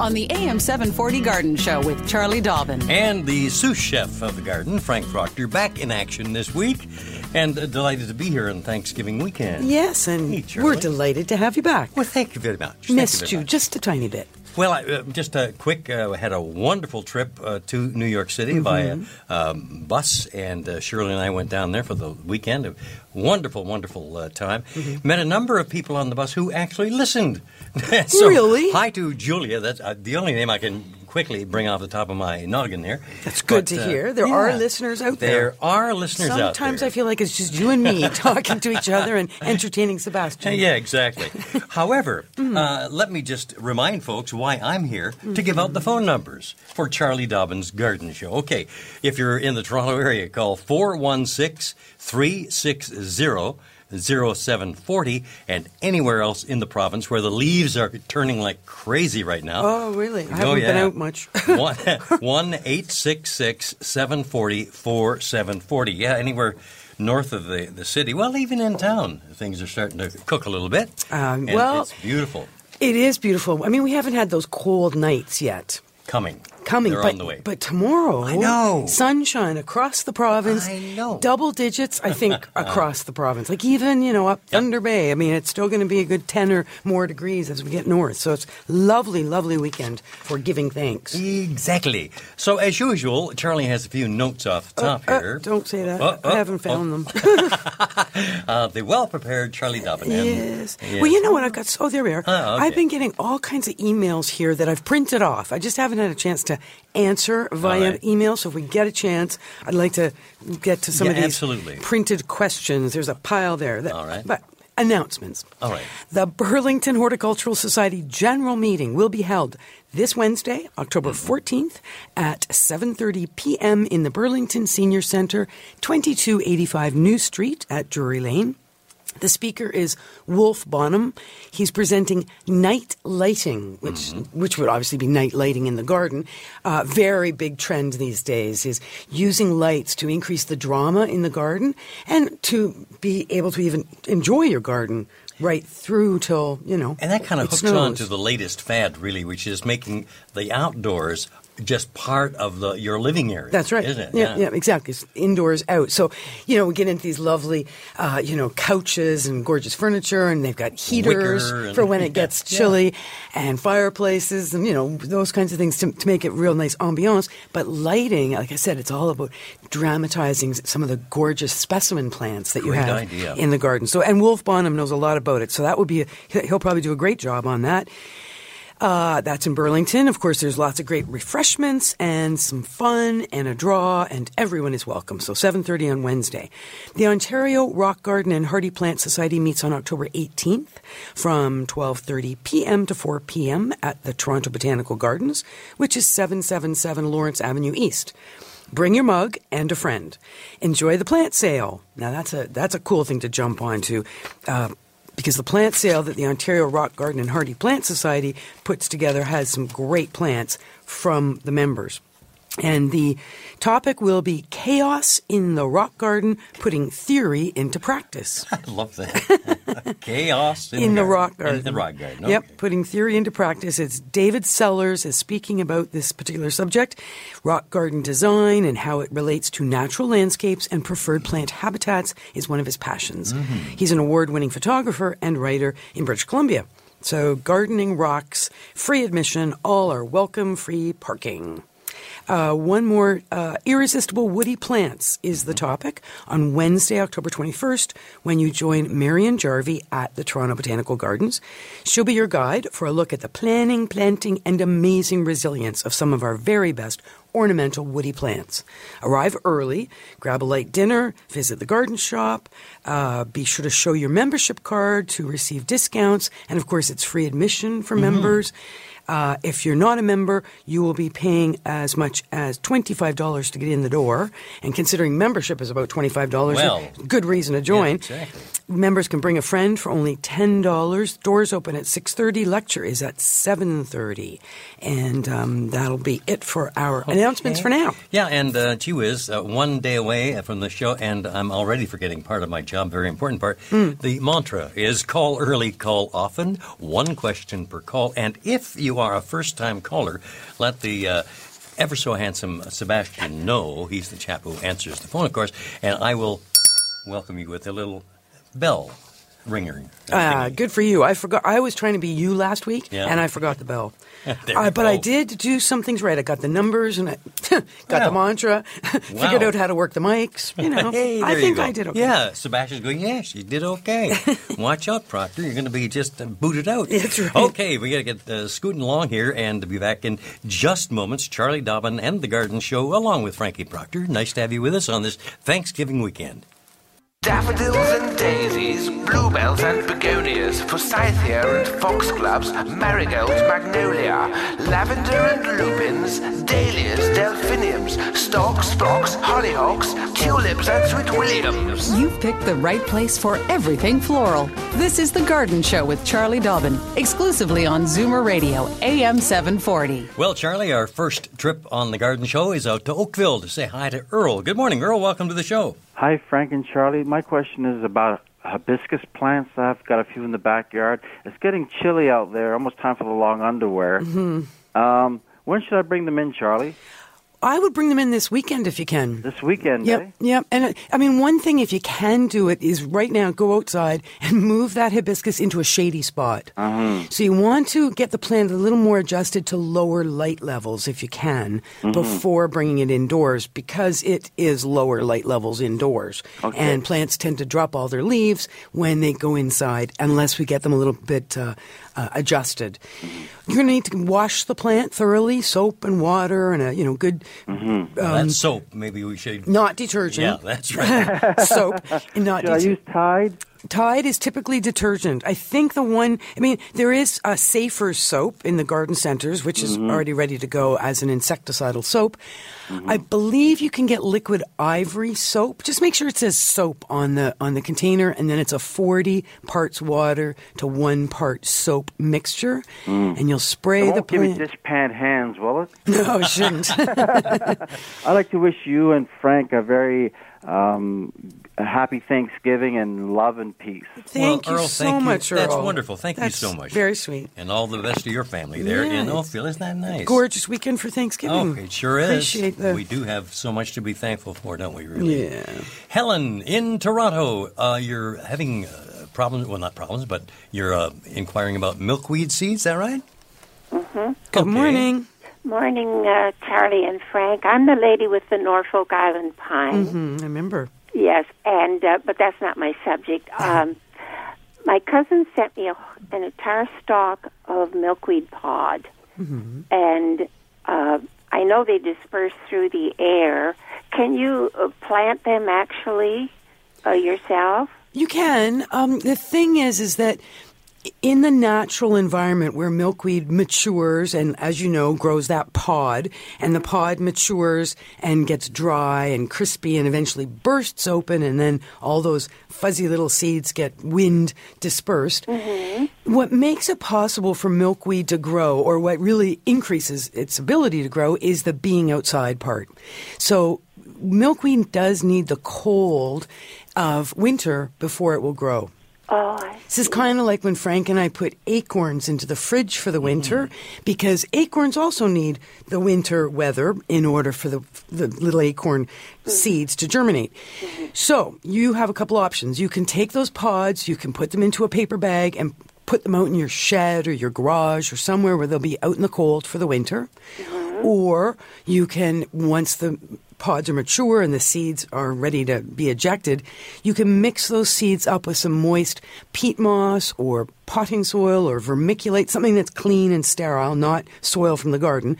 on the AM 740 Garden Show with Charlie Dobbin. And the sous chef of the garden, Frank Proctor, back in action this week. And uh, delighted to be here on Thanksgiving weekend. Yes, and Hey, Charlie. we're delighted to have you back. Well, thank you very much. Thank Missed very you much. just a tiny bit. Well, I, uh, just a quick, uh, had a wonderful trip uh, to New York City via um, bus, and uh, Shirley and I went down there for the weekend. A wonderful, wonderful uh, time. Met a number of people on the bus who actually listened. so, Really? Hi to Julia. That's uh, the only name I can quickly bring off the top of my noggin here. That's good But, to uh, hear. There are listeners out there. There are listeners out there. Sometimes I feel like it's just you and me talking to each other and entertaining Sebastian. Yeah, exactly. However, uh, let me just remind folks why I'm here to give out the phone numbers for Charlie Dobbins Garden Show. Okay, if you're in the Toronto area, call 416 360 0740 and anywhere else in the province where the leaves are turning like crazy right now. Oh, really? I Oh, haven't been yeah. out much. one one eight six six seven forty four seven forty. Yeah, anywhere north of the, the city. Well, even in town, things are starting to cook a little bit. Um, well- it's beautiful. It is beautiful. I mean, we haven't had those cold nights yet. Coming, Coming, They're but, on the way. but tomorrow, I know. sunshine across the province. I know. double digits. I think across the province, like even you know up Thunder Bay. I mean, it's still going to be a good ten or more degrees as we get north. So it's lovely, lovely weekend for giving thanks. Exactly. So, as usual, Charlie has a few notes off the top Uh, here. don't say that. Oh, oh, I haven't found them. Uh, the well prepared Charlie Dobbin. and- Yes. Well, you know what? I've got. Oh, there we are. Oh, okay. I've been getting all kinds of emails here that I've printed off. I just haven't had a chance to answer via right. email. So if we get a chance, I'd like to get to some Yeah, of these absolutely. printed questions. There's a pile there. That, All right. But announcements. All right. The Burlington Horticultural Society general meeting will be held this Wednesday, October Mm-hmm. 14th at 7:30 p.m. in the Burlington Senior Center, 2285 New Street at Drury Lane. The speaker is Wolf Bonham. He's presenting night lighting, which Mm-hmm. which would obviously be night lighting in the garden. Uh, very big trend these days is using lights to increase the drama in the garden and to be able to even enjoy your garden right through till you know. And that kind of hooks snows. on to the latest fad, really, which is making the outdoors just part of the your living area. That's right. Isn't it? Yeah, yeah, exactly. It's indoors, out. So, you know, we get into these lovely, uh, you know, couches and gorgeous furniture, and they've got heaters and- for when it gets Yeah. chilly, and fireplaces, and you know, those kinds of things to, to make it real nice ambiance. But lighting, like I said, it's all about dramatizing some of the gorgeous specimen plants that you have idea. in the garden. So, and Wolf Bonham knows a lot about it. So that would be, a, he'll probably do a great job on that. Uh, that's in Burlington. Of course, there's lots of great refreshments and some fun and a draw, and everyone is welcome. So 7:30 on Wednesday. The Ontario Rock Garden and Hardy Plant Society meets on October 18th from 12:30 p.m. to 4 p.m. at the Toronto Botanical Gardens, which is 777 Lawrence Avenue East. Bring your mug and a friend. Enjoy the plant sale. Now that's a that's a cool thing to jump onto. Uh, because the plant sale that the Ontario Rock Garden and Hardy Plant Society puts together has some great plants from the members. And the topic will be chaos in the rock garden, putting theory into practice. I love that. Chaos in, in the garden. rock garden. In the rock garden. Yep, okay. putting theory into practice. It's David Sellars is speaking about this particular subject, rock garden design and how it relates to natural landscapes and preferred plant habitats is one of his passions. Mm-hmm. He's an award-winning photographer and writer in British Columbia. So gardening rocks, free admission, all are welcome, free parking. Uh, one more uh, irresistible woody plants is the topic on Wednesday, October 21st, when you join Marion Jarvie at the Toronto Botanical Gardens. She'll be your guide for a look at the planning, planting, and amazing resilience of some of our very best ornamental woody plants. Arrive early, grab a light dinner, visit the garden shop, uh, be sure to show your membership card to receive discounts, and of course, it's free admission for members. Uh, if you're not a member, you will be paying as much as $25 to get in the door. And considering membership is about $25, Well. good reason to join. exactly. Members can bring a friend for only $10. Doors open at 6.30. Lecture is at 7.30. And um, that'll be it for our announcements for now. Yeah, and uh, gee whiz, uh, one day away from the show, and I'm already forgetting part of my job, very important part. Hmm. The mantra is call early, call often, one question per call. And if you are a first time caller, let the uh, ever so handsome Sebastian know. He's the chap who answers the phone, of course, and I will welcome you with a little bell ringer. Ah, good for you. I forgot. I was trying to be you last week, Yeah. and I forgot the bell. There Uh, but I go. did do some things right. I got the numbers, and I got Wow. the mantra. Figured Wow. out how to work the mics. You know, Hey, I there think go. I did okay. Yeah, Sebastian's going, yes, you did okay. Watch out, Proctor. You're going to be just uh, booted out. That's right. Okay, we got to get uh, scooting along here and to be back in just moments. Charlie Dobbin and The Garden Show, along with Frankie Proctor. Nice to have you with us on this Thanksgiving weekend. Daffodils and daisies, bluebells and begonias, forsythia and foxgloves, marigolds, magnolia, lavender and lupins, dahlias, delphiniums, stocks, phlox, hollyhocks, tulips and sweet williams. You've picked the right place for everything floral. This is The Garden Show with Charlie Dobbin, exclusively on Zoomer Radio, AM 740. Well, Charlie, our first trip on The Garden Show is out to Oakville to say hi to Earl. Good morning, Earl. Welcome to the show. Hi, Frank and Charlie. My question is about hibiscus plants. I've got a few in the backyard. It's getting chilly out there. Almost time for the long underwear. Mm-hmm. Um, when should I bring them in, Charlie? I would bring them in this weekend if you can. This weekend, Yep, eh? yep. And I mean, one thing if you can do it is right now go outside and move that hibiscus into a shady spot. Uh-huh. So you want to get the plant a little more adjusted to lower light levels if you can Mm-hmm. before bringing it indoors because it is lower light levels indoors. Okay. And plants tend to drop all their leaves when they go inside unless we get them a little bit uh, uh, adjusted. You're going to need to wash the plant thoroughly, soap and water and a you know good Mm-hmm. Well, that's soap. Maybe we should. not detergent. Yeah, that's right. soap and not Should I use Tide? Tide is typically detergent. I think the one, I mean, there is a safer soap in the garden centers, which is mm-hmm. already ready to go as an insecticidal soap. Mm-hmm. I believe you can get liquid ivory soap. Just make sure it says soap on the on the container, and then it's a forty parts water to one part soap mixture, mm. and you'll spray the won't give me plant. dishpan hands, will it? No, it shouldn't. I'd like to wish you and Frank a very um, a happy Thanksgiving and love and peace. Thank well, you Earl, so thank you. much, Earl. That's wonderful. Thank That's you so much. Very sweet. And all the best of your family there in Yeah. Oakville. Isn't that nice? Gorgeous weekend for Thanksgiving. Oh, it sure is. Appreciate the We do have so much to be thankful for, don't we? Really? Yeah. Helen in Toronto, uh, you're having uh, problems. Well, not problems, but you're uh, inquiring about milkweed seeds. Is that right? Good Okay. morning. Morning, uh, Charlie and Frank. I'm the lady with the Norfolk Island pine. hmm I remember. Yes, and uh, but that's not my subject. Um, my cousin sent me a, an entire stalk of milkweed pod, and uh, I know they disperse through the air. Can you uh, plant them actually uh, yourself? You can. Um, the thing is, is that in the natural environment where milkweed matures and, as you know, grows that pod, and the pod matures and gets dry and crispy and eventually bursts open, and then all those fuzzy little seeds get wind dispersed. Mm-hmm. What makes it possible for milkweed to grow, or what really increases its ability to grow, is the being outside part. So milkweed does need the cold of winter before it will grow. Oh, This is kind of like when Frank and I put acorns into the fridge for the winter mm-hmm. because acorns also need the winter weather in order for the, the little acorn mm-hmm. seeds to germinate. Mm-hmm. So you have a couple options. You can take those pods, you can put them into a paper bag and put them out in your shed or your garage or somewhere where they'll be out in the cold for the winter. Uh-huh. Mm-hmm. Or you can, once the pods are mature and the seeds are ready to be ejected, you can mix those seeds up with some moist peat moss or potting soil or vermiculite, something that's clean and sterile, not soil from the garden,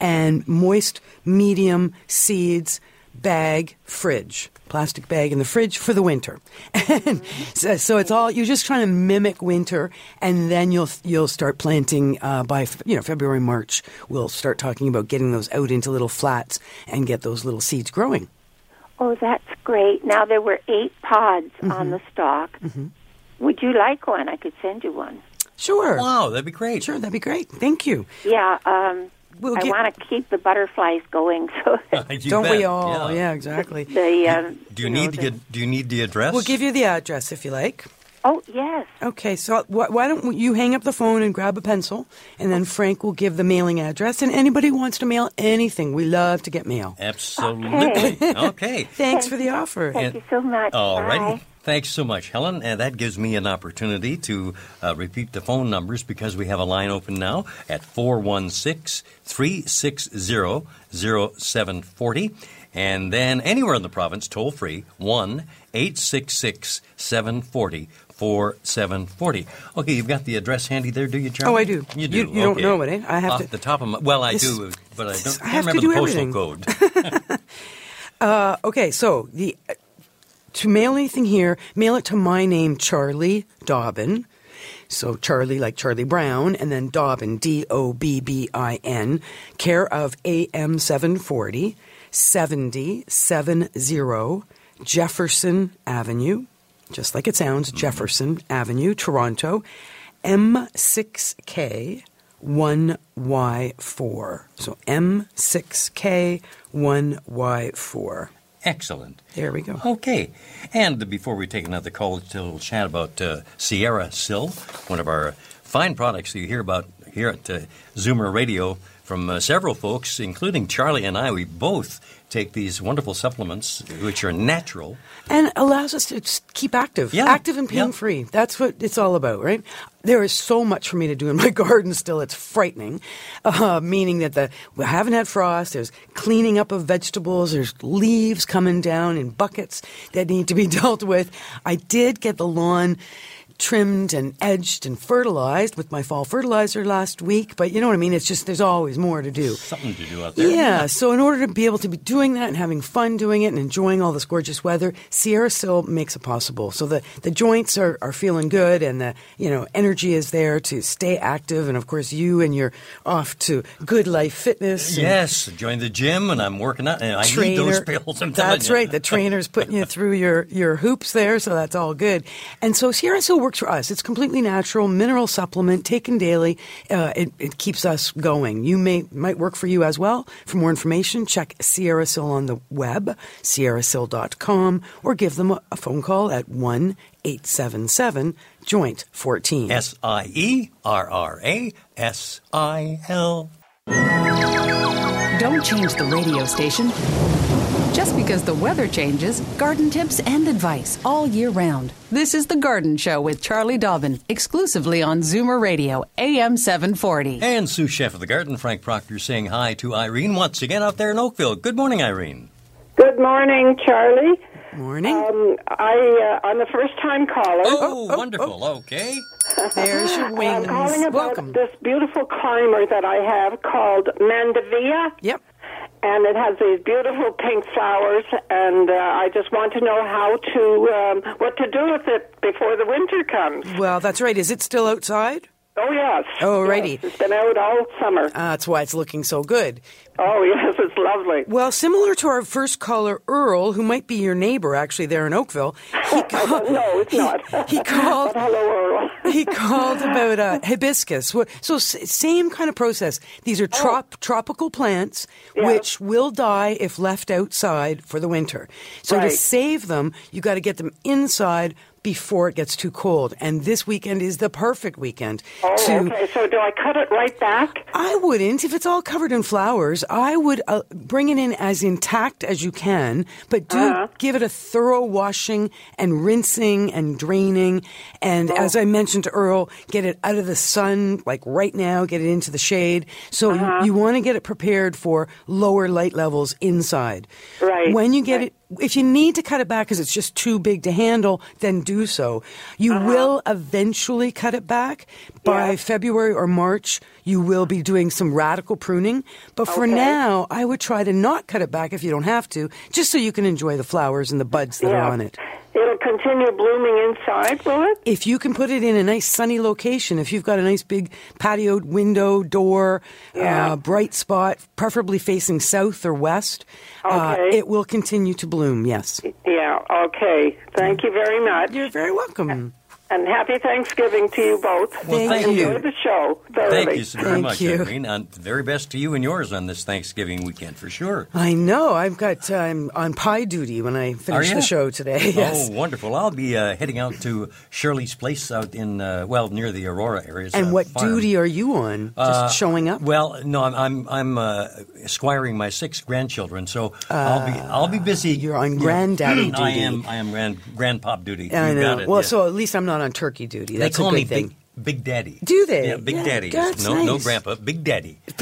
and moist medium seeds, bag, fridge. Plastic bag in the fridge for the winter. And so, so it's all you're just trying to mimic winter, and then you'll you'll start planting uh, by you know February March. We'll start talking about getting those out into little flats and get those little seeds growing. Oh, that's great. Now there were eight pods Mm-hmm. on the stalk. Would you like one? I could send you one. Sure, Wow, that'd be great. sure, that'd be great. Thank you. Yeah, um, We'll I want to keep the butterflies going. So You Don't we all? Yeah, exactly. the um, Do you know, need to the- get? Do you need the address? We'll give you the address if you like. Oh yes. Okay, so wh- why don't you hang up the phone and grab a pencil, and then Frank will give the mailing address. And anybody who wants to mail anything, we love to get mail. Absolutely. Okay. okay. Thanks for the offer. Thank you so much. All Bye. Thanks so much, Helen. And that gives me an opportunity to uh, repeat the phone numbers because we have a line open now at 416 360 0740. And then anywhere in the province, toll free, 1 866 740 4740. Okay, you've got the address handy there, do you, Charlie? Oh, I do. You do. You- you don't know it, eh? I have Off to- the top of my. Well, I This- do, but I don't I can't have to remember do the postal everything. code. Uh, okay, so the to mail anything here, mail it to my name, Charlie Dobbin. So Charlie, like Charlie Brown, and then Dobbin, D O B B I N, care of AM 740, 7070 Jefferson Avenue, just like it sounds, mm-hmm. Jefferson Avenue, Toronto, M6K 1Y4. So M6K 1Y4. Excellent. There we go. Okay. And before we take another call, let's have a little chat about uh, Sierra Sil, one of our fine products that you hear about here at uh, Zoomer Radio from uh, several folks, including Charlie and I. We both take these wonderful supplements, which are natural. and allows us to keep active, Yeah, active and yeah. pain free. That's what it's all about, right? There is so much for me to do in my garden still. It's frightening, uh, meaning that the we haven't had frost. There's cleaning up of vegetables. There's leaves coming down in buckets that need to be dealt with. I did get the lawn trimmed and edged and fertilized with my fall fertilizer last week, but you know what I mean? It's just there's always more to do. Something to do out there. Yeah, so in order to be able to be doing that and having fun doing it and enjoying all this gorgeous weather, Sierra Sil makes it possible. So the, the joints are, are feeling good and the you know energy is there to stay active and of course you and you're off to GoodLife Fitness. Yes, join the gym, and I'm working out, and I need those pills. I'm that's right. The trainer's putting you through your, your hoops there, so that's all good. And so Sierra Sil works for us. It's completely natural, mineral supplement taken daily. Uh, it, it keeps us going. You may might work for you as well. For more information, check Sierra Sil on the web, sierrasil.com, or give them a, a phone call at one eight seven seven joint fourteen. S I E R R A S I L. Don't change the radio station. Just because the weather changes, garden tips and advice all year round. This is The Garden Show with Charlie Dobbin, exclusively on Zoomer Radio, AM 740. And sous chef of the garden, Frank Proctor, saying hi to Irene once again out there in Oakville. Good morning, Irene. Good morning, Charlie. Morning. Um, I uh, I'm a first time caller. Oh, oh, wonderful. Okay. There's your I'm wings. calling about Welcome. this beautiful climber that I have called Mandevilla, Yep. And it has these beautiful pink flowers. And uh, I just want to know how to um, what to do with it before the winter comes. Well, that's right. Is it still outside? Oh yes. Alrighty. Yes, it's been out all summer. Uh, that's why it's looking so good. oh yes, it's lovely. Well, similar to our first caller, Earl, who might be your neighbor actually there in Oakville, he, no, it's not. he called. But hello, Earl. He called about uh, hibiscus. So same kind of process. These are trop- tropical plants Yeah. which will die if left outside for the winter. So to save them, you got to get them inside before it gets too cold. And this weekend is the perfect weekend Oh, to okay. So do I cut it right back? I wouldn't if it's all covered in flowers. I would uh, bring it in as intact as you can, but do Uh-huh. give it a thorough washing and rinsing and draining. And as I mentioned to Earl, get it out of the sun, like right now, get it into the shade. So Uh-huh. you, you want to get it prepared for lower light levels inside. Right, When you get right. it if you need to cut it back because it's just too big to handle, then do so. You Uh-huh. will eventually cut it back. By Yeah. February or March, you will be doing some radical pruning. But for Okay. now, I would try to not cut it back if you don't have to, just so you can enjoy the flowers and the buds that Yeah. are on it. It'll continue blooming inside, will it? If you can put it in a nice sunny location, if you've got a nice big patio window, door, Yeah. uh, bright spot, preferably facing south or west, uh, it will continue to bloom, yes. Yeah, okay. Thank you very much. You're very welcome. And happy Thanksgiving to you both. Well, thank Enjoy you. the show. thoroughly. Thank you so very Thank much, you. Irene. And very best to you and yours on this Thanksgiving weekend for sure. I know. I've got I'm on pie duty when I finish the show today. Yes. Oh, wonderful! I'll be uh, heading out to Shirley's place out in uh, well near the Aurora area. And what farm. duty are you on? Just Uh, showing up? Well, no, I'm I'm, I'm uh, squiring my six grandchildren, so I'll be I'll be busy. you're on Yeah. granddaddy I am I am grand grandpop duty. I you know. got it. well, yeah. so at least I'm not on turkey duty. they call a good me thing. Big Big Daddy. Do they? Yeah, Big Yeah, Daddy. that's no, no grandpa, Big Daddy.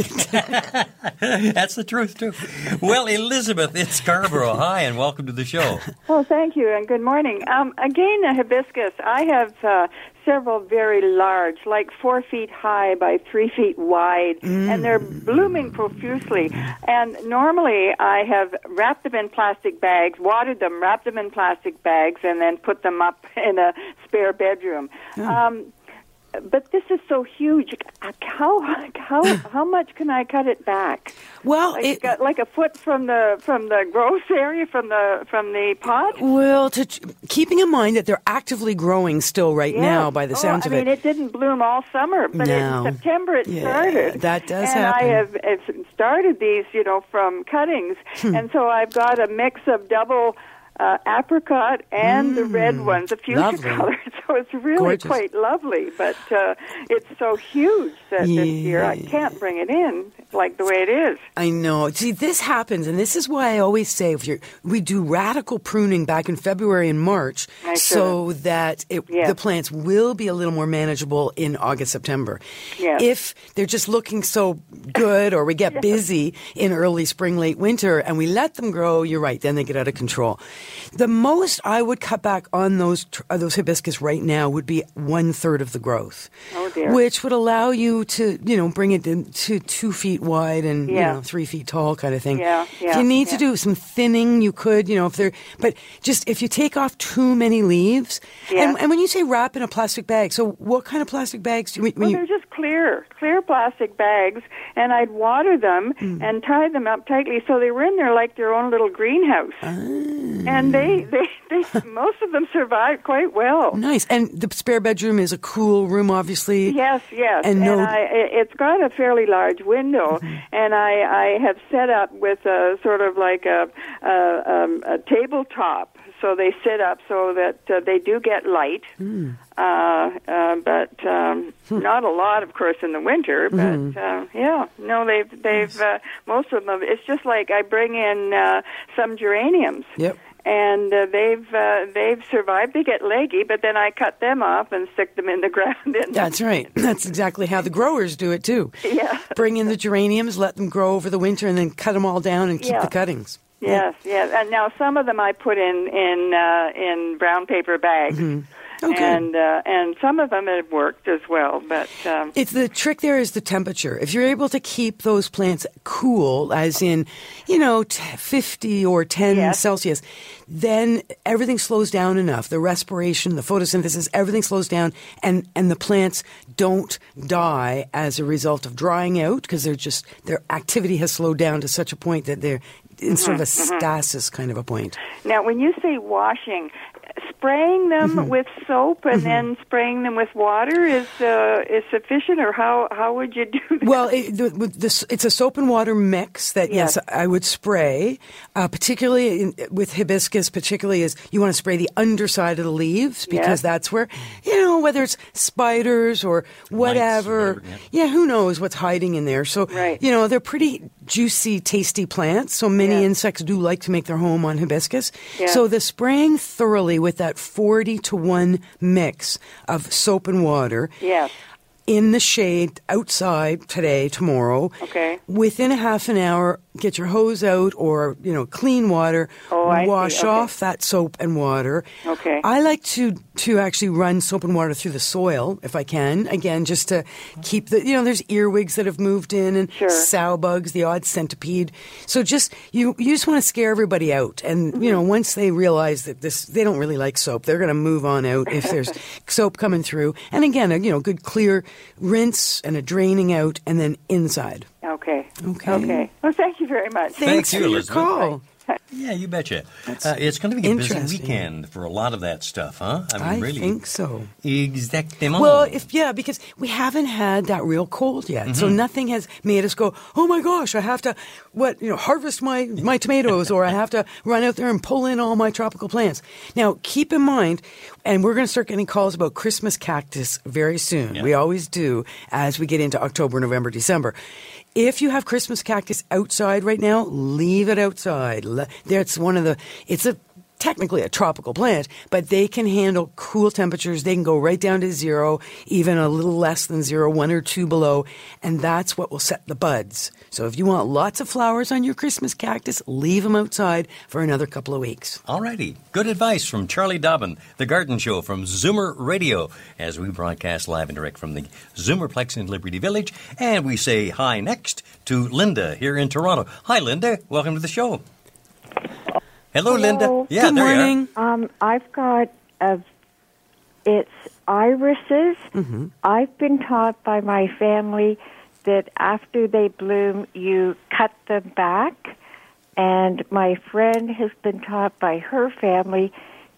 That's the truth too. Well, Elizabeth, it's Scarborough. Hi, and welcome to the show. Oh, thank you, and good morning. Um, again, a hibiscus. I have uh, several very large, like four feet high by three feet wide, and they're blooming profusely. And normally, I have wrapped them in plastic bags, watered them, wrapped them in plastic bags, and then put them up in a spare bedroom. Um, but this is so huge. How how how much can I cut it back? Well, Like, it, uh, like a foot from the from the growth area from the from the pot. well, to, keeping in mind that they're actively growing still right Yeah. now by the oh, sounds I of mean, it. I mean, it didn't bloom all summer, but No. in September it Yeah, started. that does happen. and happen. I have, have started these, you know, from cuttings, Hmm. and so I've got a mix of double. Uh, apricot and the red ones, the fuchsia Hmm. lovely. color. So it's really Gorgeous. quite lovely, but uh, it's so huge that this year I can't bring it in like the way it is. I know. See, this happens, and this is why I always say if you're, we do radical pruning back in February and March, I so that it, Yes. the plants will be a little more manageable in August, September. Yes. If they're just looking so good, or we get busy in early spring, late winter, and we let them grow, you're right. Then they get out of control. The most I would cut back on those uh, those hibiscus right now would be one third of the growth, Oh, dear. which would allow you to you know bring it to two feet wide and you know three feet tall kind of thing. Yeah, if you need to do some thinning, you could you know if they're but just if you take off too many leaves. Yeah. And, and when you say wrap in a plastic bag, so what kind of plastic bags do you when Well, you? they're just clear, clear plastic bags, and I'd water them Hmm. and tie them up tightly so they were in there like their own little greenhouse. Ah. And they, they, they, most of them survived quite well. Nice. And the spare bedroom is a cool room, obviously. Yes, yes, And no- I, it- it's got a fairly large window, and I, I have set up with a sort of like a, a, um, a tabletop, so they sit up so that uh, they do get light. Uh, uh, but um, not a lot, of course, in the winter. But uh, yeah, no, they've they've uh, most of them. It's just like I bring in uh, some geraniums. Yep. And uh, they've uh, they've survived. They get leggy, but then I cut them off and stick them in the ground. That's right. That's exactly how the growers do it too. Yeah. Bring in the geraniums, let them grow over the winter, and then cut them all down and keep Yeah. the cuttings. Yes, yes. And now some of them I put in in uh, in brown paper bags, Okay. and uh, and some of them have worked as well. But um, It's the trick there is the temperature. If you're able to keep those plants cool, as in, you know, t- 50 or 10 Yes. Celsius, then everything slows down enough. The respiration, the photosynthesis, everything slows down, and, and the plants don't die as a result of drying out because they're just, their activity has slowed down to such a point that they're, in sort of a Mm-hmm, stasis kind of a point. Now, when you say washing, spraying them Mm-hmm. with soap and then spraying them with water is uh, is sufficient, or how how would you do that? Well, it, the, this, it's a soap and water mix that yes, Yes. I would spray, uh, particularly in, with hibiscus. Particularly is you want to spray the underside of the leaves because Yes. that's where you know whether it's spiders or whatever. whatever, yeah. who knows what's hiding in there? So Right. you know they're pretty juicy, tasty plants. So many Yeah. insects do like to make their home on hibiscus. Yeah. So the spraying thoroughly with that forty to one mix of soap and water yes. In the shade outside today, tomorrow. Okay. Within a half an hour, get your hose out or, you know, clean water. Oh, I wash Okay. off that soap and water. Okay. I like to to actually run soap and water through the soil if I can. Again, just to keep the you know, there's earwigs that have moved in and Sure. sow bugs, the odd centipede. So just you you just want to scare everybody out. And Mm-hmm. you know, once they realize that this they don't really like soap, they're going to move on out if there's soap coming through. And again, a, you know, good clear rinse and a draining out and then inside. Okay. Okay. Okay. Well, thank you very much. Thanks you, for your Elizabeth. call. Yeah, you betcha. Uh, it's going to be a busy weekend for a lot of that stuff, huh? mean, I really. think so. Exactly. Well, if yeah, because we haven't had that real cold yet, so nothing has made us go, "Oh my gosh, I have to what you know harvest my my tomatoes, or I have to run out there and pull in all my tropical plants." Now, keep in mind, and we're going to start getting calls about Christmas cactus very soon. Yeah. We always do as we get into October, November, December. If you have Christmas cactus outside right now, leave it outside. That's one of the. It's a technically a tropical plant, but they can handle cool temperatures. They can go right down to zero, even a little less than zero, one or two below, and that's what will set the buds. So if you want lots of flowers on your Christmas cactus, leave them outside for another couple of weeks. Alrighty. Good advice from Charlie Dobbin, The Garden Show from Zoomer Radio, as we broadcast live and direct from the Zoomerplex in Liberty Village. And we say hi next to Linda here in Toronto. Hi, Linda. Welcome to the show. Hello, Linda. Yeah, Good there you are. morning. Um, I've got a. It's irises. Mm-hmm. I've been taught by my family that after they bloom, you cut them back, and my friend has been taught by her family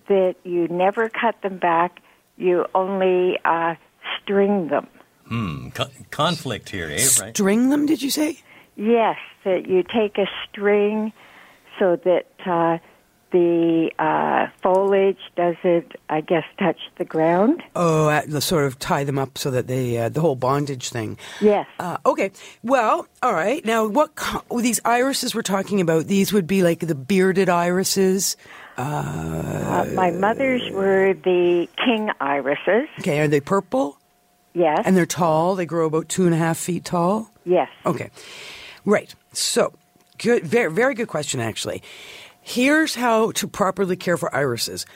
that you never cut them back. You only uh, string them. Hmm. co- conflict here, eh? Right. String them, did you say? Yes, that you take a string so that uh, the uh, foliage doesn't, I guess, touch the ground. Oh, uh, the sort of tie them up so that they, uh, the whole bondage thing. Yes. Uh, okay. Well, all right. Now, what co- these irises we're talking about? These would be like the bearded irises. Uh, my mother's were the king irises. Okay, are they purple? Yes. And they're tall. They grow about two and a half feet tall. yes. Okay, right. So, good, very, very good question, actually. Here's how to properly care for irises.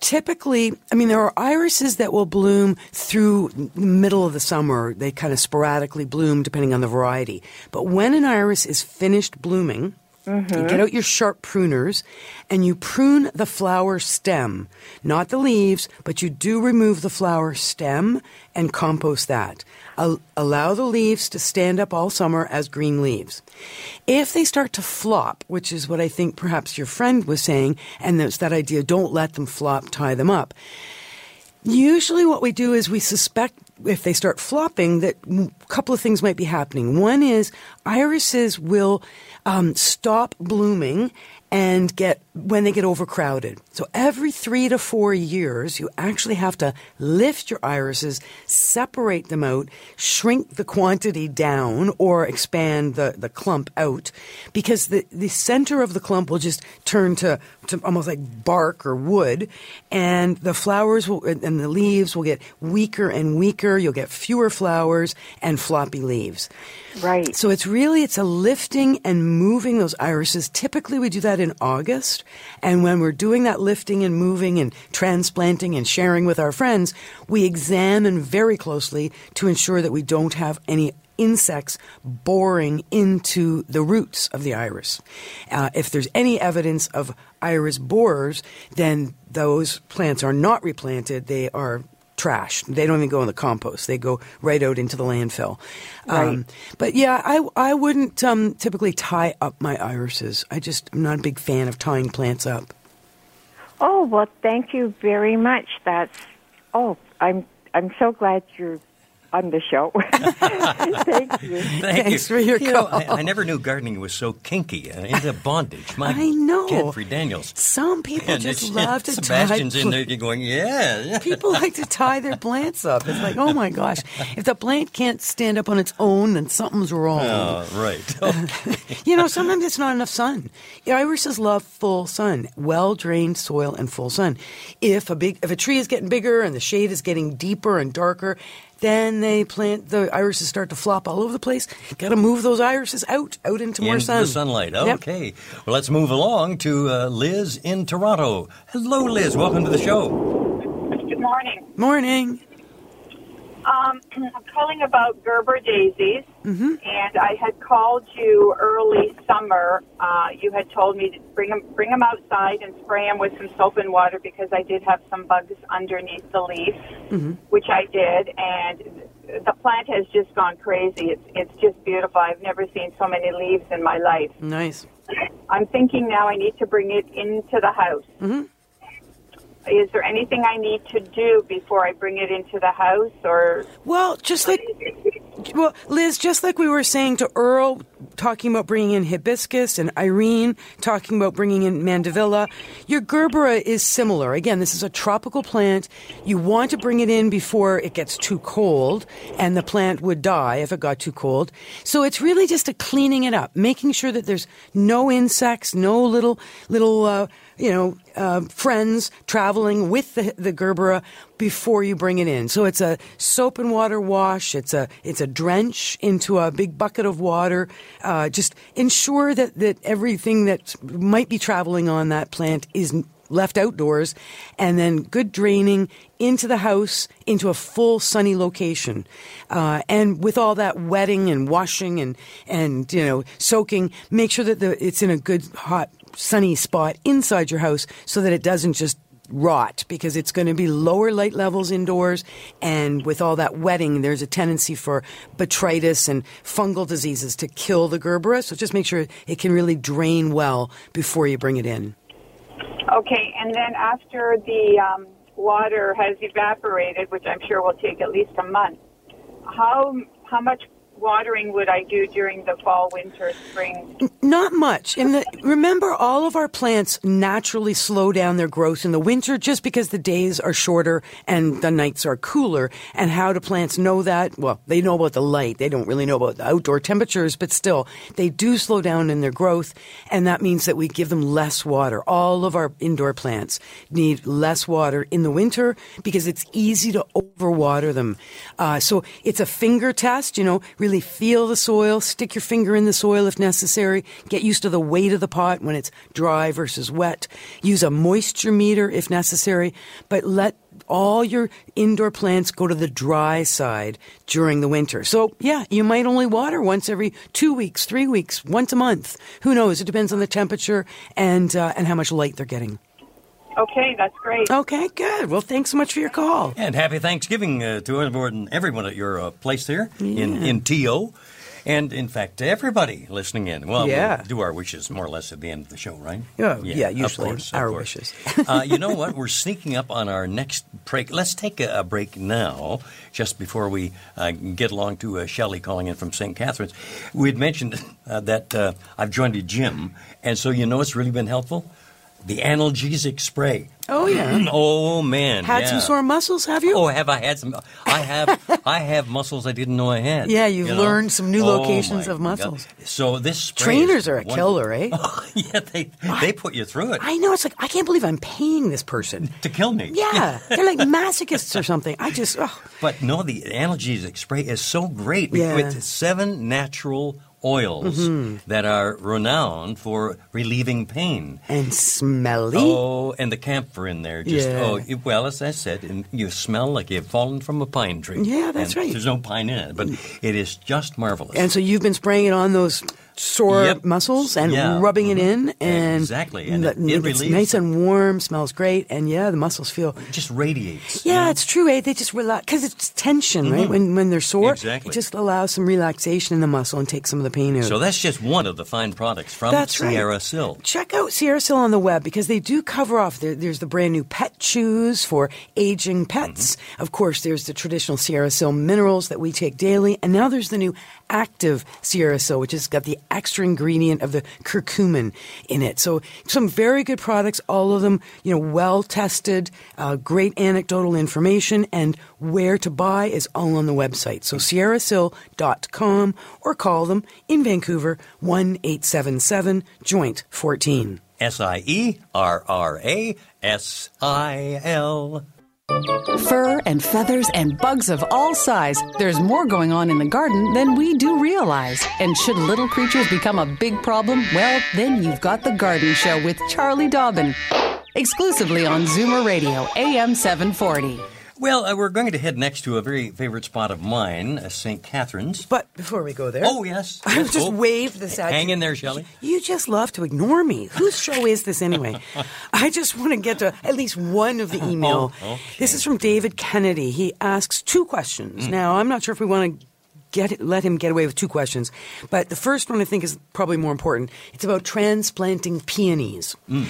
Typically, I mean, there are irises that will bloom through the middle of the summer. They kind of sporadically bloom depending on the variety. But when an iris is finished blooming, you mm-hmm. get out your sharp pruners and you prune the flower stem, not the leaves, but you do remove the flower stem and compost that. Al- allow the leaves to stand up all summer as green leaves. If they start to flop, which is what I think perhaps your friend was saying, and there's that idea don't let them flop, tie them up. Usually, what we do is we suspect if they start flopping that a couple of things might be happening. One is irises will um, stop blooming and get when they get overcrowded. So every three to four years, you actually have to lift your irises, separate them out, shrink the quantity down, or expand the, the clump out, because the, the center of the clump will just turn to, to almost like bark or wood, and the flowers will, and the leaves will get weaker and weaker. You'll get fewer flowers and floppy leaves. Right. So it's really it's a lifting and moving those irises. Typically we do that in August, and when we're doing that lifting and moving and transplanting and sharing with our friends, we examine very closely to ensure that we don't have any insects boring into the roots of the iris. Uh, if there's any evidence of iris borers, then those plants are not replanted. They are trash. They don't even go in the compost. They go right out into the landfill. Right. Um, but yeah, I I wouldn't um, typically tie up my irises. I just I'm not a big fan of tying plants up. Oh well, thank you very much. That's oh, I'm I'm so glad you're on the show. thank you. Thank Thanks you. for your You know. I, I never knew gardening was so kinky and into bondage. My I know. Godfrey Daniels. Some people And just love to Sebastian's tie Sebastian's in there going, yeah. yeah. People like to tie their plants up. It's like, oh my gosh, if the plant can't stand up on its own, then something's wrong. Oh, right. Okay. You know, sometimes it's not enough sun. Irises love full sun, well drained soil and full sun. If a big, if a tree is getting bigger and the shade is getting deeper and darker, then they plant the irises start to flop all over the place. Got to move those irises out, out into more Into sun. the sunlight. Yep. Okay. Well, let's move along to uh, Liz in Toronto. Hello, Liz. Welcome to the show. Good morning. Morning. Um, I'm calling about Gerber daisies, Mm-hmm. and I had called you early summer. Uh, you had told me to bring them, bring them outside and spray them with some soap and water because I did have some bugs underneath the leaf, Mm-hmm. which I did, and the plant has just gone crazy. It's it's just beautiful. I've never seen so many leaves in my life. Nice. I'm thinking now I need to bring it into the house. Mm-hmm. Is there anything I need to do before I bring it into the house, or Well, just like, well, Liz, just like we were saying to Earl, talking about bringing in hibiscus, and Irene talking about bringing in mandevilla, your gerbera is similar. Again, this is a tropical plant. You want to bring it in before it gets too cold, and the plant would die if it got too cold. So it's really just a cleaning it up, making sure that there's no insects, no little little. Uh, you know, uh, friends traveling with the, the gerbera before you bring it in. So it's a soap and water wash. It's a it's a drench into a big bucket of water. Uh, just ensure that that everything that might be traveling on that plant is left outdoors, and then good draining into the house into a full sunny location. Uh, and with all that wetting and washing and and you know soaking, make sure that the, it's in a good hot sunny spot inside your house so that it doesn't just rot because it's going to be lower light levels indoors. And with all that wetting there's a tendency for botrytis and fungal diseases to kill the gerbera so just make sure it can really drain well before you bring it in. Okay, and then after the um, water has evaporated, which I'm sure will take at least a month, how how much watering would I do during the fall, winter, spring? Not much. In the remember, all of our plants naturally slow down their growth in the winter just because the days are shorter and the nights are cooler. And how do plants know that? Well, they know about the light. They don't really know about the outdoor temperatures, but still, they do slow down in their growth, and that means that we give them less water. All of our indoor plants need less water in the winter because it's easy to overwater them. Uh, so it's a finger test. You know, really feel the soil, stick your finger in the soil if necessary, get used to the weight of the pot when it's dry versus wet. Use a moisture meter if necessary, but let all your indoor plants go to the dry side during the winter. So, yeah, you might only water once every two weeks, three weeks, once a month. Who knows? It depends on the temperature and, uh, and how much light they're getting. Okay, that's great. Okay, good. Well, thanks so much for your call. And happy Thanksgiving uh, to everyone and everyone at your uh, place there in, in TO. And in fact, to everybody listening in. Well, Yeah. we'll do our wishes more or less at the end of the show, right? Yeah, yeah, usually of course, of our course. wishes. uh, you know what? We're sneaking up on our next break. Let's take a, a break now, just before we uh, get along to uh, Shelley calling in from St. Catharines. We had mentioned uh, that uh, I've joined a gym, and so you know it's really been helpful? The analgesic spray. Oh, yeah. oh man! Had yeah. some sore muscles, have you? Oh, have I had some? I have. I have muscles I didn't know I had. Yeah, you've you know? learned some new Oh, locations my of muscles. God. So this spray Trainers are a wonderful. killer, eh? yeah, they they put you through it I know. It's like, I can't believe I'm paying this person. to kill me. Yeah, they're like masochists or something. I just, oh. But no, the analgesic spray is so great Yeah. with seven natural oils Mm-hmm. that are renowned for relieving pain. and smelly. Oh, and the camphor in there. Just Yeah. oh, it- well, as I said, and you smell like you've fallen from a pine tree. Yeah, that's And right. There's no pine in it, but it is just marvelous. And so you've been spraying it on those sore Yep. muscles and Yeah. rubbing it in and Exactly. And the- it- it it's nice and warm, smells great, and yeah, the muscles feel just radiates. Yeah, it's true. Eh? They just relax because it's tension, right? Mhm. When when they're sore, Exactly. it just allows some relaxation in the muscle and takes some of the pain out. So that's just one of the fine products from That's right. Sierra Sil. Check out Sierra Sil on the web because they do cover off. There, there's the brand new pet chews for aging pets. Mm-hmm. Of course, there's the traditional Sierra Sil minerals that we take daily, and now there's the new active Sil, which has got the extra ingredient of the curcumin in it. So some very good products, all of them, you know, well tested, uh, great anecdotal information, and where to buy is all on the website. So sierrasil.com or call them in Vancouver 1 877 Joint 14. S I E R R A S I L. Fur and feathers and bugs of all size. There's more going on in the garden than we do realize. And should little creatures become a big problem, well, then you've got The Garden Show with Charlie Dobbin. Exclusively on Zoomer Radio, AM 740. Well, uh, we're going to head next to a very favorite spot of mine, uh, St. Catharines. But before we go there, Oh, yes. I yes, just oh. waved this at Hang you. in there, Shelley. You just love to ignore me. Whose show is this anyway? I just want to get to at least one of the email. Oh, okay. This is from David Kennedy. He asks two questions. Mm. Now, I'm not sure if we want to get let him get away with two questions, but the first one I think is probably more important. It's about transplanting peonies. Mm.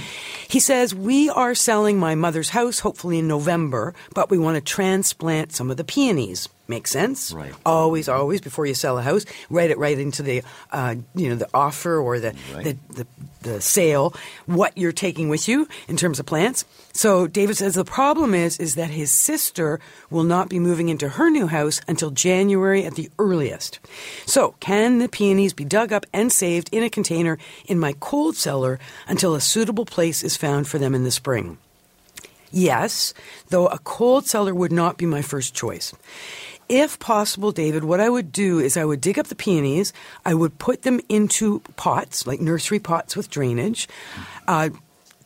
He says, We are selling my mother's house, hopefully in November, but we want to transplant some of the peonies. Makes sense? Right. Always, always, before you sell a house, write it right into the, uh, you know, the offer or the, Right. the, the, the sale, what you're taking with you in terms of plants. So David says the problem is, is that his sister will not be moving into her new house until January at the earliest. So can the peonies be dug up and saved in a container in my cold cellar until a suitable place is found for them in the spring? Yes, though a cold cellar would not be my first choice. If possible, David, what I would do is I would dig up the peonies, I would put them into pots, like nursery pots with drainage. Uh,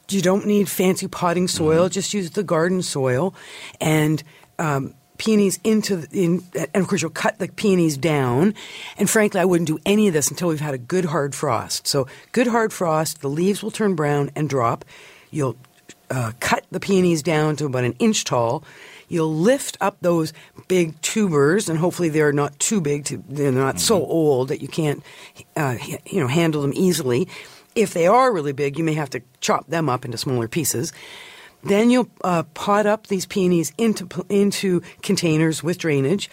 you don't need fancy potting soil, just use the garden soil and um, peonies into the, in, and of course you'll cut the peonies down. And frankly, I wouldn't do any of this until we've had a good hard frost. So good hard frost, the leaves will turn brown and drop. You'll uh, cut the peonies down to about an inch tall. You'll lift up those big tubers, and hopefully they're not too big. To, they're not so old that you can't, uh, you know, handle them easily. If they are really big, you may have to chop them up into smaller pieces. Then you'll uh, pot up these peonies into into containers with drainage.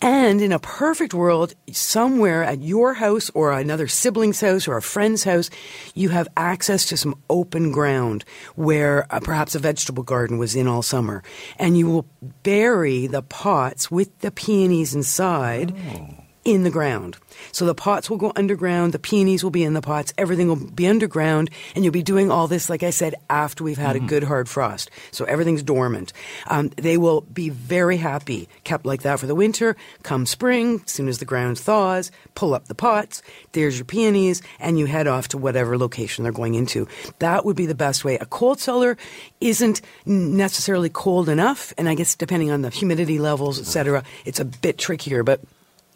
And in a perfect world, somewhere at your house or another sibling's house or a friend's house, you have access to some open ground where uh, perhaps a vegetable garden was in all summer. And you will bury the pots with the peonies inside in the ground. So the pots will go underground, the peonies will be in the pots, everything will be underground, and you'll be doing all this, like I said, after we've had a good hard frost. So everything's dormant. Um, they will be very happy, kept like that for the winter. Come spring, as soon as the ground thaws, pull up the pots, there's your peonies, and you head off to whatever location they're going into. That would be the best way. A cold cellar isn't necessarily cold enough, and I guess depending on the humidity levels, et cetera, it's a bit trickier, but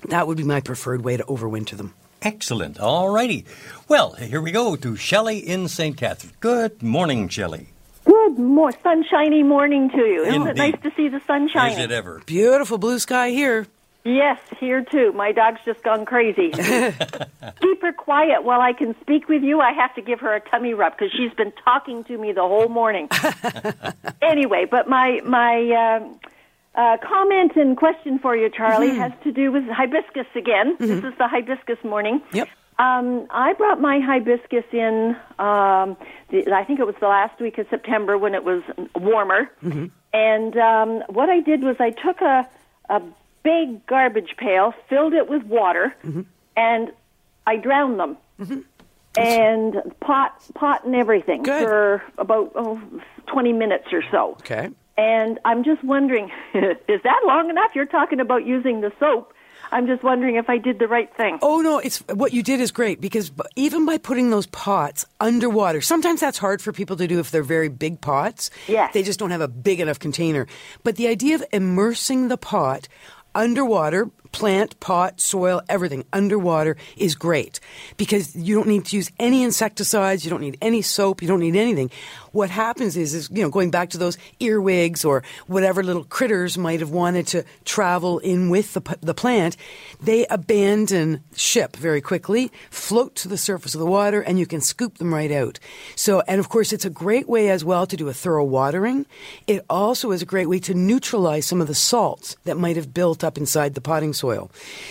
that would be my preferred way to overwinter them. Excellent. All righty. Well, here we go to Shelley in St. Catharines. Good morning, Shelley. Good more sunshiny morning to you. Isn't it nice to see the sunshine? Is it ever? Beautiful blue sky here. Yes, here too. My dog's just gone crazy. Keep her quiet while I can speak with you. I have to give her a tummy rub because she's been talking to me the whole morning. anyway, but my my um, uh, comment and question for you, Charlie, Mm-hmm. has to do with hibiscus again. This is the hibiscus morning. Yep. Um, I brought my hibiscus in. Um, the, I think it was the last week of September when it was warmer. And um, what I did was I took a a big garbage pail, filled it with water, and I drowned them. And pot pot and everything Good. for about oh, 20 minutes or so. Okay. And I'm just wondering, is that long enough? You're talking about using the soap. I'm just wondering if I did the right thing. Oh no, it's what you did is great because even by putting those pots underwater, sometimes that's hard for people to do if they're very big pots. Yes. They just don't have a big enough container. But the idea of immersing the pot underwater, plant, pot, soil, everything underwater is great because you don't need to use any insecticides, you don't need any soap, you don't need anything. What happens is, is you know, going back to those earwigs or whatever little critters might have wanted to travel in with the, the plant, they abandon ship very quickly, float to the surface of the water, and you can scoop them right out. So, and of course, it's a great way as well to do a thorough watering. It also is a great way to neutralize some of the salts that might have built up inside the potting soil.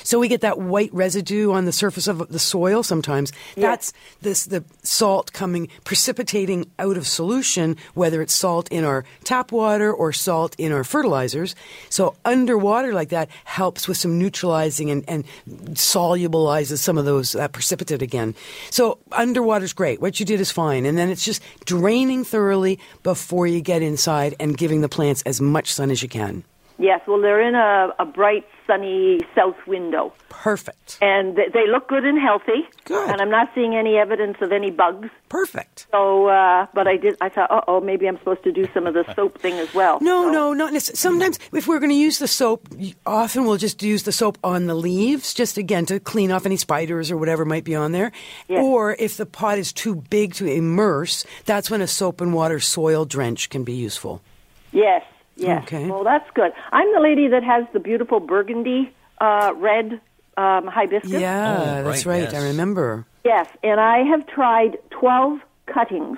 So we get that white residue on the surface of the soil sometimes. That's this the salt coming precipitating out of solution, whether it's salt in our tap water or salt in our fertilizers. So underwater like that helps with some neutralizing and, and solubilizes some of those uh, precipitate again. So underwater's great. What you did is fine, and then it's just draining thoroughly before you get inside and giving the plants as much sun as you can. Yes, well, they're in a, a bright, sunny south window. Perfect. And th- they look good and healthy. Good. And I'm not seeing any evidence of any bugs. Perfect. So, uh, but I did. I thought, uh oh, maybe I'm supposed to do some of the soap thing as well. No, no, not necessarily. Sometimes, if we're going to use the soap, often we'll just use the soap on the leaves, just again to clean off any spiders or whatever might be on there. Yes. Or if the pot is too big to immerse, that's when a soap and water soil drench can be useful. Yes, yes. Okay. Well, that's good. I'm the lady that has the beautiful burgundy uh, red um, hibiscus. Yeah, that's right. I remember. Yes, and I have tried 12 cuttings.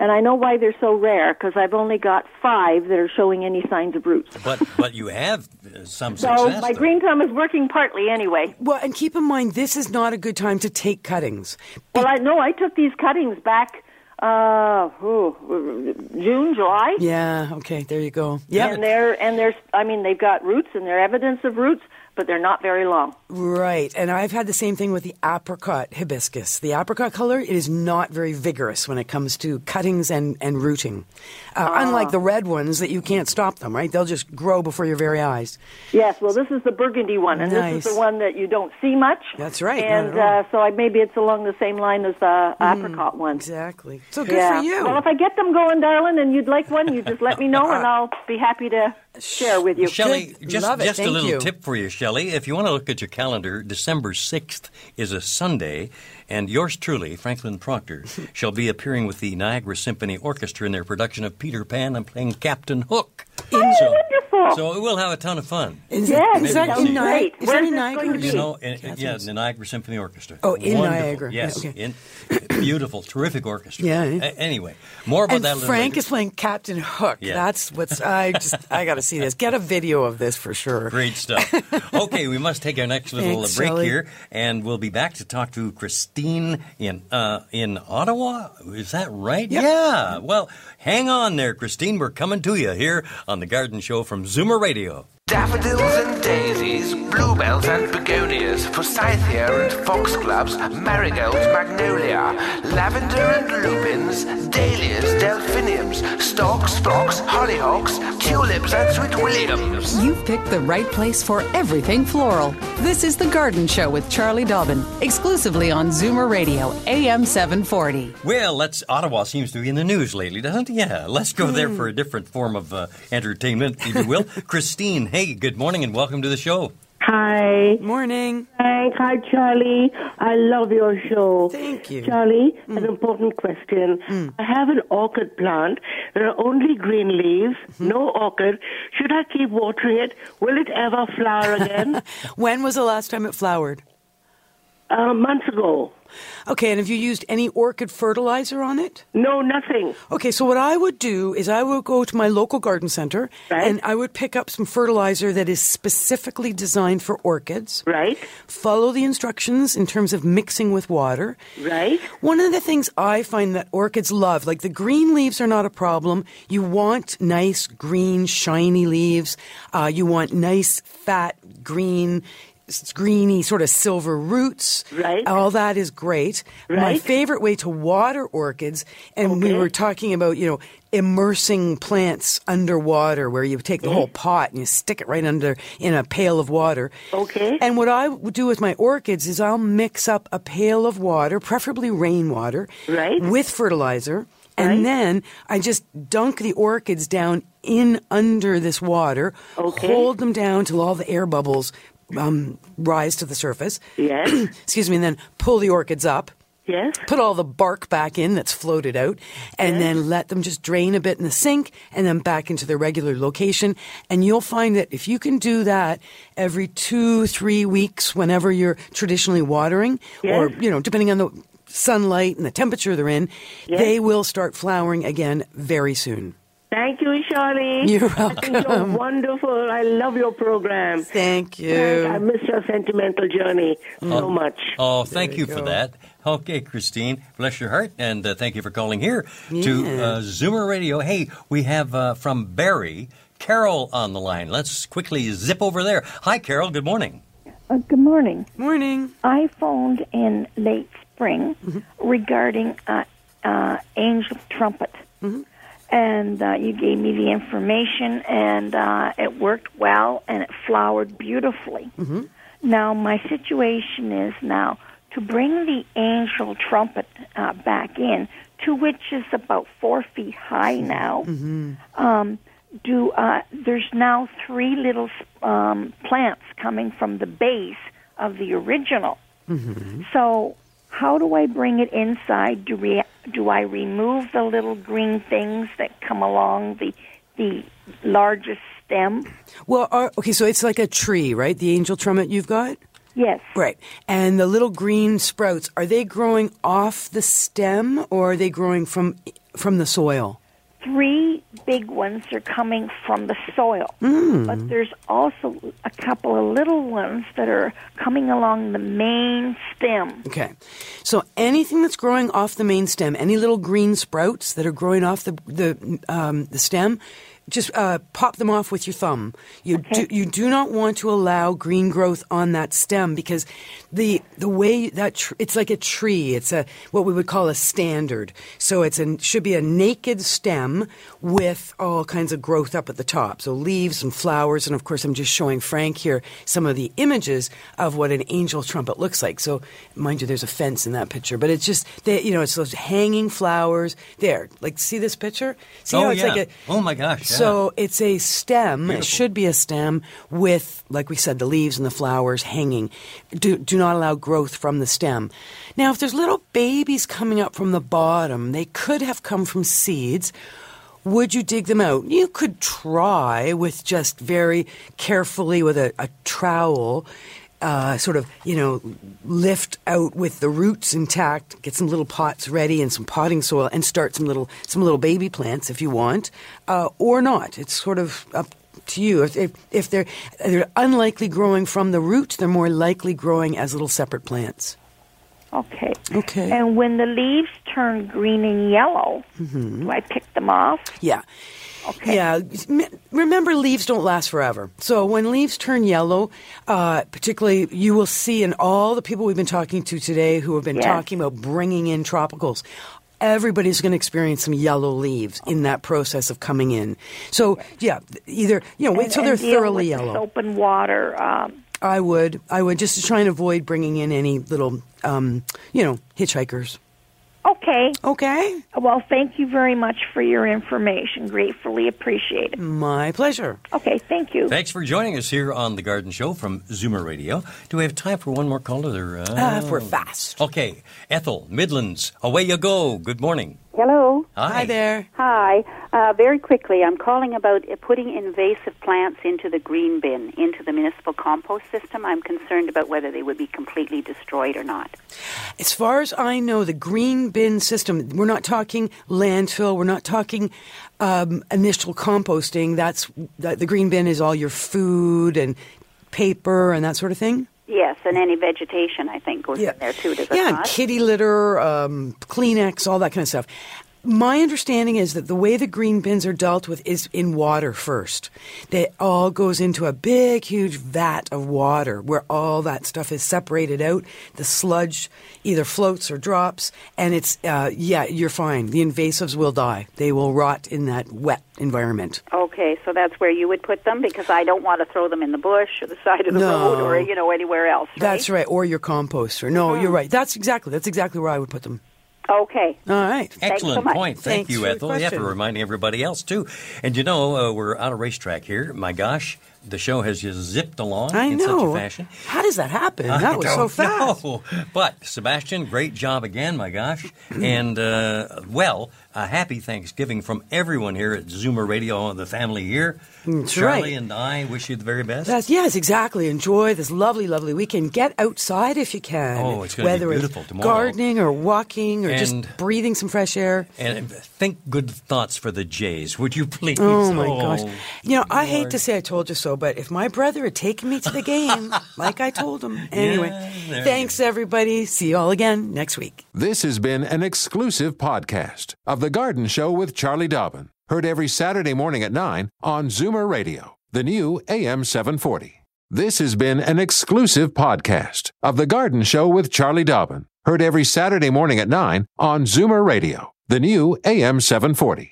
And I know why they're so rare because I've only got five that are showing any signs of roots. But but you have uh, some So success. my green thumb is working partly anyway. Well, and keep in mind, this is not a good time to take cuttings. Well, I know I took these cuttings back uh, ooh, June, July. Yeah, okay, there you go. Yeah. And they're and they're I mean they've got roots and they're evidence of roots, but they're not very long. Right, and I've had the same thing with the apricot hibiscus. The apricot color it is not very vigorous when it comes to cuttings and, and rooting. Uh, Ah. Unlike the red ones that you can't stop them, right? They'll just grow before your very eyes. Yes, well, this is the burgundy one, and this is the one that you don't see much. That's right, And uh, so I, maybe it's along the same line as the apricot one. Exactly. So good yeah. for you. Well, if I get them going, darling, and you'd like one, you just let me know, and I'll be happy to share with you. Shelly, just, just a little you. tip for you, Shelly. If you want to look at your calendar, December 6th is a Sunday, and yours truly, Franklin Proctor, shall be appearing with the Niagara Symphony Orchestra in their production of Peter Pan and playing Captain Hook. So, wonderful. so we'll have a ton of fun. Is, Yes, is that in. Niagara? Great. Is Where's that in Niagara? going to You be? know, in, yeah, the Niagara Symphony Orchestra. Oh, in Wonderful. Niagara. Yes, Yeah, okay. in, beautiful, terrific orchestra. Yeah, yeah. A- anyway, more about and that. Frank later. is playing Captain Hook. Yeah. That's what's I just I got to see this. Get a video of this for sure. Great stuff. okay, we must take our next little Thanks, break Shelley. here, and we'll be back to talk to Christine in uh, in Ottawa. Is that right? Yeah. Well, hang on there, Christine. We're coming to you here on the Garden Show from Zoomer Radio. Daffodils and daisies, bluebells and begonias, forsythia and foxgloves, marigolds, magnolia, lavender and lupins, dahlias, delphiniums, stocks, phlox, hollyhocks, tulips and sweet williams. You've picked the right place for everything floral. This is The Garden Show with Charlie Dobbin, exclusively on Zoomer Radio, AM 740. Well, let's Ottawa seems to be in the news lately, doesn't it? Yeah, let's go there for a different form of uh, entertainment, if you will. Christine, hey, good morning and welcome to the show. Hi. Morning. Hi, hi, Charlie. I love your show. Thank you. Charlie, an mm. important question. Mm. I have an orchid plant. There are only green leaves, mm-hmm. no orchid. Should I keep watering it? Will it ever flower again? When was the last time it flowered? uh, months ago. Okay, and have you used any orchid fertilizer on it? No, nothing. Okay, so what I would do is I would go to my local garden center and I would pick up some fertilizer that is specifically designed for orchids. Right. Follow the instructions in terms of mixing with water. Right. One of the things I find that orchids love, like the green leaves are not a problem. You want nice, green, shiny leaves. Uh, you want nice, fat, green, greeny, sort of silver roots. Right. All that is great. Right. My favorite way to water orchids, and we were talking about, you know, immersing plants underwater where you take the whole pot and you stick it right under in a pail of water. Okay. And what I do with my orchids is I'll mix up a pail of water, preferably rainwater, Right. with fertilizer. And then I just dunk the orchids down in under this water, Okay. hold them down till all the air bubbles um, rise to the surface. Yes. Excuse me, and then pull the orchids up. Yes. Put all the bark back in that's floated out, and then let them just drain a bit in the sink, and then back into their regular location. And you'll find that if you can do that every two, three weeks, whenever you're traditionally watering, or you know, depending on the sunlight and the temperature they're in, Yes. they will start flowering again very soon. Thank you, Charlie. You're I think you're welcome. wonderful. I love your program. Thank you. And I miss your sentimental journey so much. Oh, thank There you you for that. Okay, Christine, bless your heart, and uh, thank you for calling here to Yeah. uh, Zoomer Radio. Hey, we have uh, from Barrie, Carol on the line. Let's quickly zip over there. Hi, Carol. Good morning. Uh, good morning. Morning. I phoned in late spring regarding uh, uh, Angel Trumpet. And uh, you gave me the information, and uh, it worked well, and it flowered beautifully. Now, my situation is now to bring the angel trumpet uh, back in, to which is about four feet high now. Um, do uh, there's now three little um, plants coming from the base of the original. So, how do I bring it inside? Do re- do I remove the little green things that come along the the largest stem? Well, are, okay, so it's like a tree, right? The angel trumpet you've got? Yes. Right. And the little green sprouts, are they growing off the stem or are they growing from from the soil? Three big ones are coming from the soil, Mm. but there's also a couple of little ones that are coming along the main stem. Okay. So anything that's growing off the main stem, any little green sprouts that are growing off the the um, the stem, just uh, pop them off with your thumb. You do, you do not want to allow green growth on that stem because the the way that tr- it's like a tree. It's a what we would call a standard. So it's a should be a naked stem with all kinds of growth up at the top. So leaves and flowers, and of course I'm just showing Frank here some of the images of what an angel trumpet looks like. So mind you, there's a fence in that picture, but it's just they, you know it's those hanging flowers there. Like see this picture? See oh, how it's yeah. like a oh, my gosh. So it's a stem. It should be a stem with, like we said, the leaves and the flowers hanging. Do, do not allow growth from the stem. Now, if there's little babies coming up from the bottom, they could have come from seeds. Would you dig them out? You could try with just very carefully with a, a trowel. Uh, sort of, you know, lift out with the roots intact, get some little pots ready and some potting soil, and start some little some little baby plants if you want, uh, or not. It's sort of up to you. If, if, if they're they're unlikely growing from the roots, they're more likely growing as little separate plants. Okay. Okay. And when the leaves turn green and yellow, Mhm. do I pick them off? Yeah. Yeah. Remember, leaves don't last forever. So when leaves turn yellow, uh, particularly, you will see in all the people we've been talking to today who have been Yes. talking about bringing in tropicals. Everybody's going to experience some yellow leaves in that process of coming in. So, yeah, either you know, wait And- till they're thoroughly yellow. Soap and water. Um, I would, I would just to try and avoid bringing in any little, um, you know, hitchhikers. Okay. Okay. Well, thank you very much for your information. Gratefully appreciate it. My pleasure. Okay, thank you. Thanks for joining us here on The Garden Show from Zoomer Radio. Do we have time for one more caller? Uh, Uh, if we're fast. Okay. Ethel, Midlands, away you go. Good morning. Hello. Hi. there. Hi. Uh, very quickly, I'm calling about uh, putting invasive plants into the green bin, into the municipal compost system. I'm concerned about whether they would be completely destroyed or not. As far as I know, the green bin system, we're not talking landfill, we're not talking um, initial composting. That's that, the green bin is all your food and paper and that sort of thing. Yes, and any vegetation, I think, goes in there too, does it Yeah, not? kitty litter, um, Kleenex, all that kind of stuff. My understanding is that the way the green bins are dealt with is in water first. They all goes into a big, huge vat of water where all that stuff is separated out. The sludge either floats or drops, and it's uh, yeah, you're fine. The invasives will die. They will rot in that wet environment. Okay, so that's where you would put them because I don't want to throw them in the bush or the side of the No. road or you know anywhere else. Right? That's right, or your composter. No, you're right. That's exactly that's exactly where I would put them. Okay. All right. Excellent point. Thank Thanks you, for your Ethel. Yeah, for reminding everybody else, too. And you know, uh, we're on a racetrack here. My gosh, the show has just zipped along I in know. such a fashion. How does that happen? I that was so fast. know. But Sebastian, great job again, my gosh. and uh, well, a happy Thanksgiving from everyone here at Zoomer Radio, the family here. That's Charlie right. and I wish you the very best. That's, yes, exactly. Enjoy this lovely, lovely weekend. Get outside if you can. Oh, it's gonna be Whether beautiful it's tomorrow. gardening or walking or And- just breathing some fresh air. and think good thoughts for the Jays, would you please? Oh my gosh! You know, I hate to say I told you so, but if my brother had taken me to the game, like I told him, anyway. there you thanks everybody. See you all again next week. This has been an exclusive podcast of The Garden Show with Charlie Dobbin. Heard every Saturday morning at 9 on Zoomer Radio, the new AM 740. This has been an exclusive podcast of The Garden Show with Charlie Dobbin. Heard every Saturday morning at 9 on Zoomer Radio, the new AM 740.